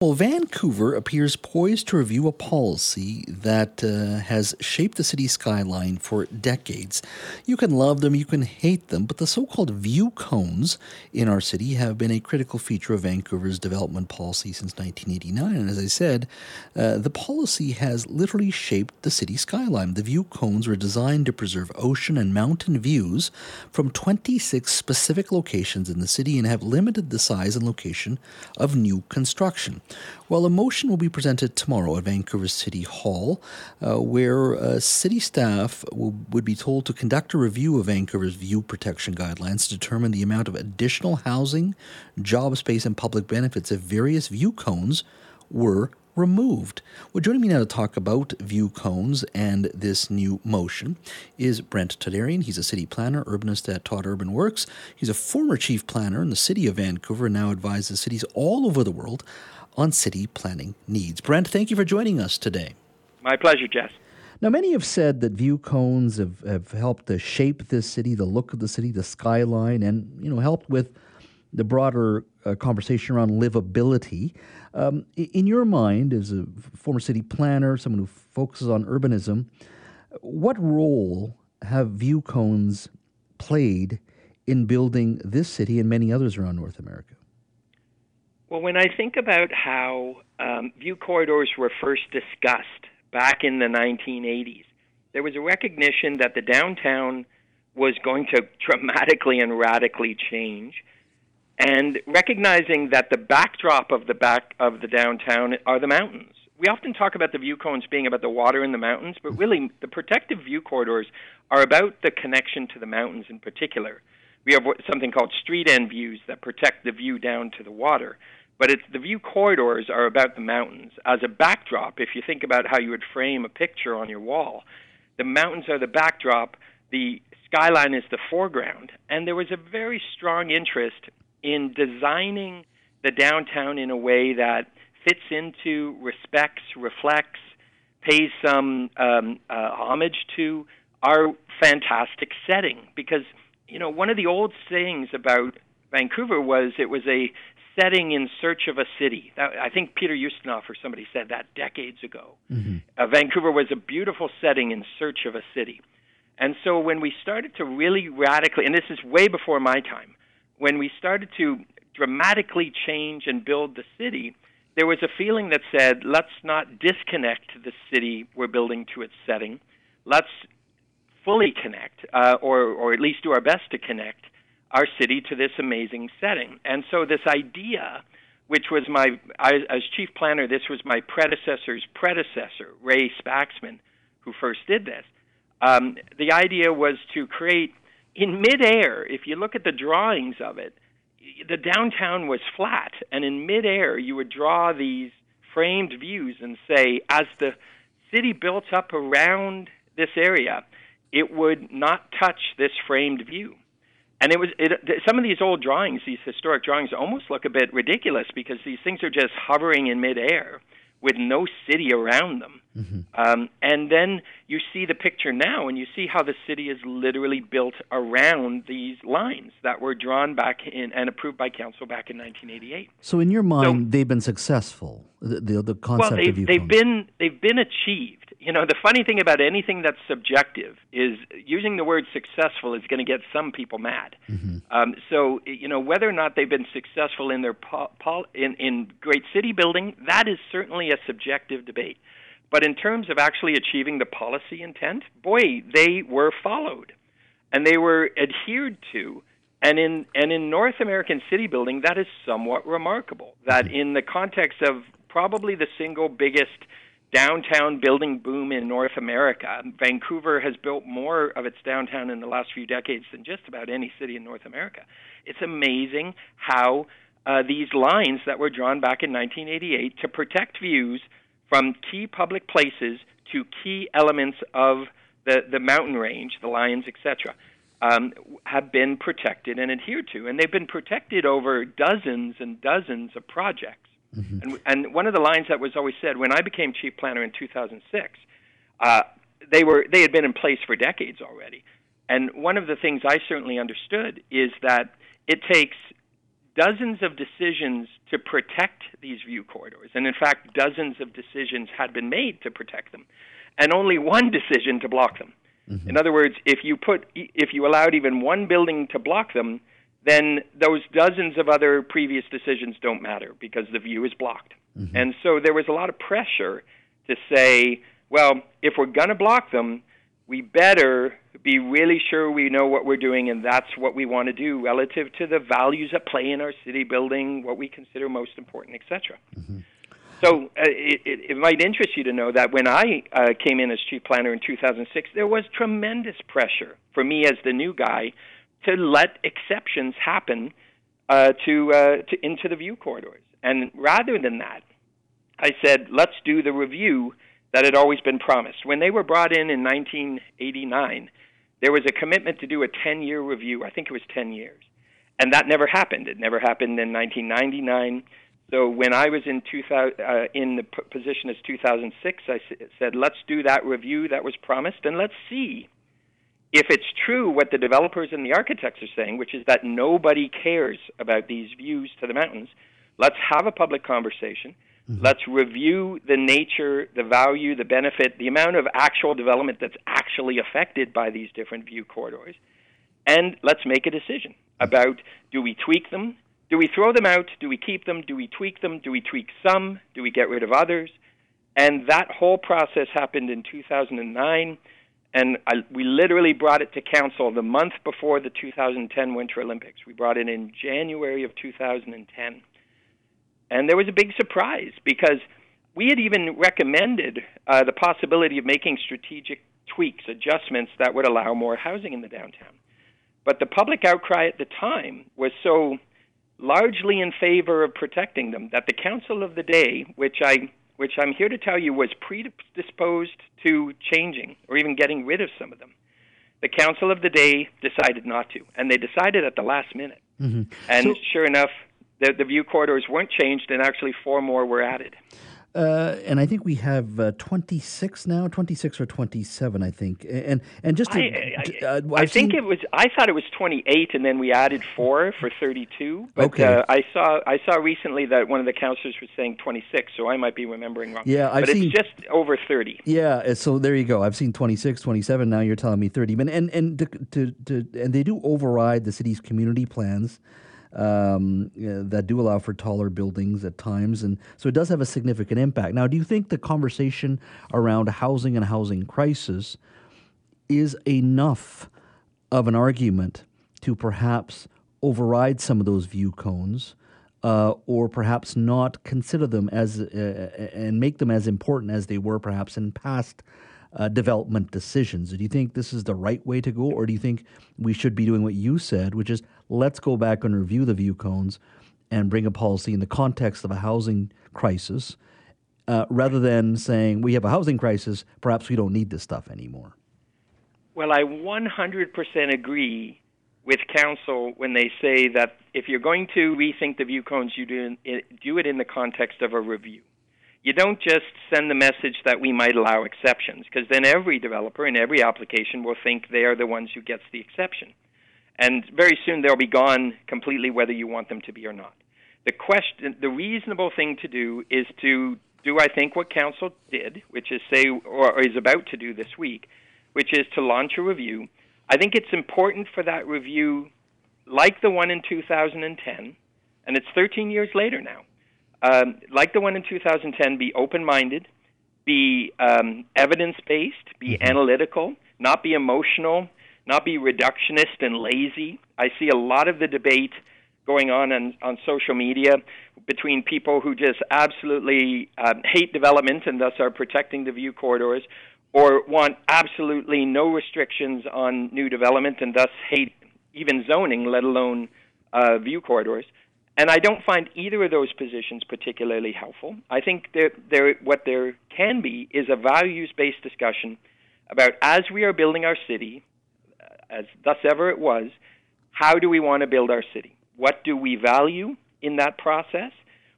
Well, Vancouver appears poised to review a policy that uh, has shaped the city skyline for decades. You can love them, you can hate them, but the so called view cones in our city have been a critical feature of Vancouver's development policy since 1989. And as I said, uh, the policy has literally shaped the city skyline. The view cones were designed to preserve ocean and mountain views from 26 specific locations in the city and have limited the size and location of new construction. Well, a motion will be presented tomorrow at Vancouver City Hall, uh, where uh, city staff will, would be told to conduct a review of Vancouver's view protection guidelines to determine the amount of additional housing, job space, and public benefits if various view cones were removed. Well, joining me now to talk about view cones and this new motion is Brent Toderian. He's a city planner, urbanist at TODUrbanWORKS. He's a former chief planner in the city of Vancouver and now advises cities all over the world on city planning needs. Brent, thank you for joining us today. My pleasure, Jess. Now, many have said that view cones have, have helped to shape this city, the look of the city, the skyline, and you know helped with the broader uh, conversation around livability. Um, in your mind, as a former city planner, someone who focuses on urbanism, what role have view cones played in building this city and many others around North America? Well, when I think about how um, view corridors were first discussed back in the 1980s, there was a recognition that the downtown was going to dramatically and radically change, and recognizing that the backdrop of the back of the downtown are the mountains. We often talk about the view cones being about the water in the mountains, but really the protective view corridors are about the connection to the mountains in particular. We have something called street end views that protect the view down to the water. But it's the view corridors are about the mountains. As a backdrop, if you think about how you would frame a picture on your wall, the mountains are the backdrop, the skyline is the foreground. And there was a very strong interest in designing the downtown in a way that fits into, respects, reflects, pays some um, uh, homage to our fantastic setting. Because, you know, one of the old sayings about Vancouver was it was a setting in search of a city. That, I think Peter Ustinov or somebody said that decades ago. Mm-hmm. Uh, Vancouver was a beautiful setting in search of a city. And so when we started to really radically, and this is way before my time, when we started to dramatically change and build the city, there was a feeling that said, let's not disconnect the city we're building to its setting. Let's fully connect, uh, or, or at least do our best to connect our city to this amazing setting. And so this idea, which was my, I, as chief planner, this was my predecessor's predecessor, Ray Spaxman, who first did this. Um, the idea was to create in midair. If you look at the drawings of it, the downtown was flat, and in midair you would draw these framed views and say, as the city built up around this area, it would not touch this framed view and it was it, some of these old drawings, these historic drawings, almost look a bit ridiculous because these things are just hovering in midair with no city around them. Mm-hmm. Um, and then you see the picture now, and you see how the city is literally built around these lines that were drawn back in and approved by council back in 1988. So, in your mind, so, they've been successful. The the, the concept well, they've, of they've been they've been achieved you know, the funny thing about anything that's subjective is using the word successful is going to get some people mad. Mm-hmm. Um, so, you know, whether or not they've been successful in their po- pol- in, in great city building, that is certainly a subjective debate. But in terms of actually achieving the policy intent, boy, they were followed and they were adhered to. And in and in North American city building, that is somewhat remarkable. That mm-hmm. in the context of probably the single biggest downtown building boom in North America. Vancouver has built more of its downtown in the last few decades than just about any city in North America. It's amazing how uh, these lines that were drawn back in 1988 to protect views from key public places to key elements of the, the mountain range, the lions, etc., um, have been protected and adhered to. And they've been protected over dozens and dozens of projects. Mm-hmm. And, and one of the lines that was always said when I became chief planner in 2006, uh, they were they had been in place for decades already. And one of the things I certainly understood is that it takes dozens of decisions to protect these view corridors. And in fact, dozens of decisions had been made to protect them, and only one decision to block them. Mm-hmm. In other words, if you put if you allowed even one building to block them, then those dozens of other previous decisions don't matter because the view is blocked. Mm-hmm. And so there was a lot of pressure to say, well, if we're going to block them, we better be really sure we know what we're doing and that's what we want to do relative to the values at play in our city building, what we consider most important, etc. Mm-hmm. So uh, it, it, it, might interest you to know that when I uh, came in as chief planner in 2006, there was tremendous pressure for me as the new guy to let exceptions happen uh, to, uh, to into the view corridors. And rather than that, I said, let's do the review that had always been promised. When they were brought in in 1989, there was a commitment to do a 10 year review. I think it was 10 years. And that never happened. It never happened in 1999. So when I was in 2000, uh, in the p- position as 2006, I s- said, let's do that review that was promised and let's see if it's true what the developers and the architects are saying, which is that nobody cares about these views to the mountains. Let's have a public conversation Mm-hmm. Let's review the nature, the value, the benefit, the amount of actual development that's actually affected by these different view corridors. And let's make a decision about do we tweak them? Do we throw them out? Do we keep them? Do we tweak them? Do we tweak some? Do we get rid of others? And that whole process happened in 2009. And I, we literally brought it to council the month before the 2010 Winter Olympics. We brought it in January of 2010. And there was a big surprise because we had even recommended uh, the possibility of making strategic tweaks, adjustments that would allow more housing in the downtown. But the public outcry at the time was so largely in favor of protecting them that the council of the day, which I which I'm here to tell you was predisposed to changing or even getting rid of some of them. The council of the day decided not to, and they decided at the last minute. Mm-hmm. And so, sure enough, the, the view corridors weren't changed, and actually four more were added. Uh, and I think we have uh, 26 now, 26 or 27, I think. And and just to, I, I, uh, I think it was. I thought it was 28, and then we added four for 32. But okay. Uh, I saw I saw recently that one of the councillors was saying 26, so I might be remembering wrong. Yeah, I've but seen, it's just over 30. Yeah, uh, so there you go. I've seen 26, 27. Now you're telling me 30. And and and to, to, to and they do override the city's community plans um, that do allow for taller buildings at times, and so it does have a significant impact. Now, do you think the conversation around housing and housing crisis is enough of an argument to perhaps override some of those view cones? Uh, or perhaps not consider them as uh, and make them as important as they were perhaps in past uh, development decisions. Do you think this is the right way to go, or do you think we should be doing what you said, which is let's go back and review the view cones and bring a policy in the context of a housing crisis, uh, rather than saying we have a housing crisis, perhaps we don't need this stuff anymore? Well, I 100% agree with council when they say that if you're going to rethink the view cones, you do do it in the context of a review you don't just send the message that we might allow exceptions, because then every developer in every application will think they are the ones who gets the exception. And very soon they'll be gone completely whether you want them to be or not. The question, the reasonable thing to do is to do, I think, what council did, which is say, or is about to do this week, which is to launch a review. I think it's important for that review, like the one in 2010, and it's 13 years later now, um, like the one in 2010, be open minded, be um, evidence based, be mm-hmm. analytical, not be emotional, not be reductionist and lazy. I see a lot of the debate going on on, on social media between people who just absolutely um, hate development and thus are protecting the view corridors, or want absolutely no restrictions on new development and thus hate even zoning, let alone uh, view corridors And I don't find either of those positions particularly helpful. I think there, there, what there can be is a values based discussion about as we are building our city, uh, as thus ever it was, how do we want to build our city? What do we value in that process?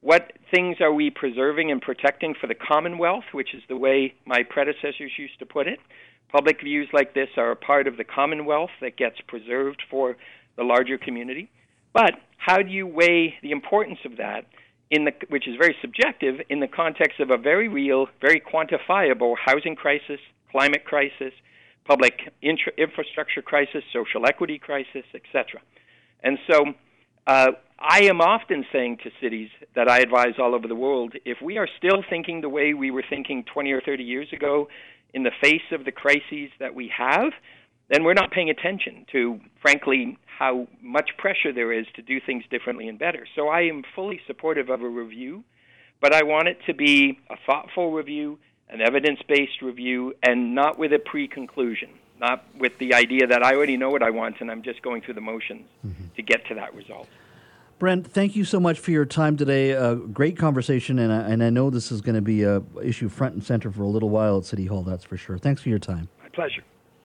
What things are we preserving and protecting for the Commonwealth, which is the way my predecessors used to put it? Public views like this are a part of the Commonwealth that gets preserved for the larger community. But how do you weigh the importance of that in the which is very subjective in the context of a very real, very quantifiable housing crisis, climate crisis, public infra- infrastructure crisis, social equity crisis, etc. And so uh, I am often saying to cities that I advise all over the world if we are still thinking the way we were thinking 20 or 30 years ago in the face of the crises that we have, then we're not paying attention to, frankly, how much pressure there is to do things differently and better. So I am fully supportive of a review, but I want it to be a thoughtful review, an evidence based review, and not with a pre conclusion, not with the idea that I already know what I want and I'm just going through the motions mm-hmm. to get to that result. Brent, thank you so much for your time today. A uh, great conversation, and I, and I know this is going to be a issue front and center for a little while at City Hall. That's for sure. Thanks for your time. My pleasure.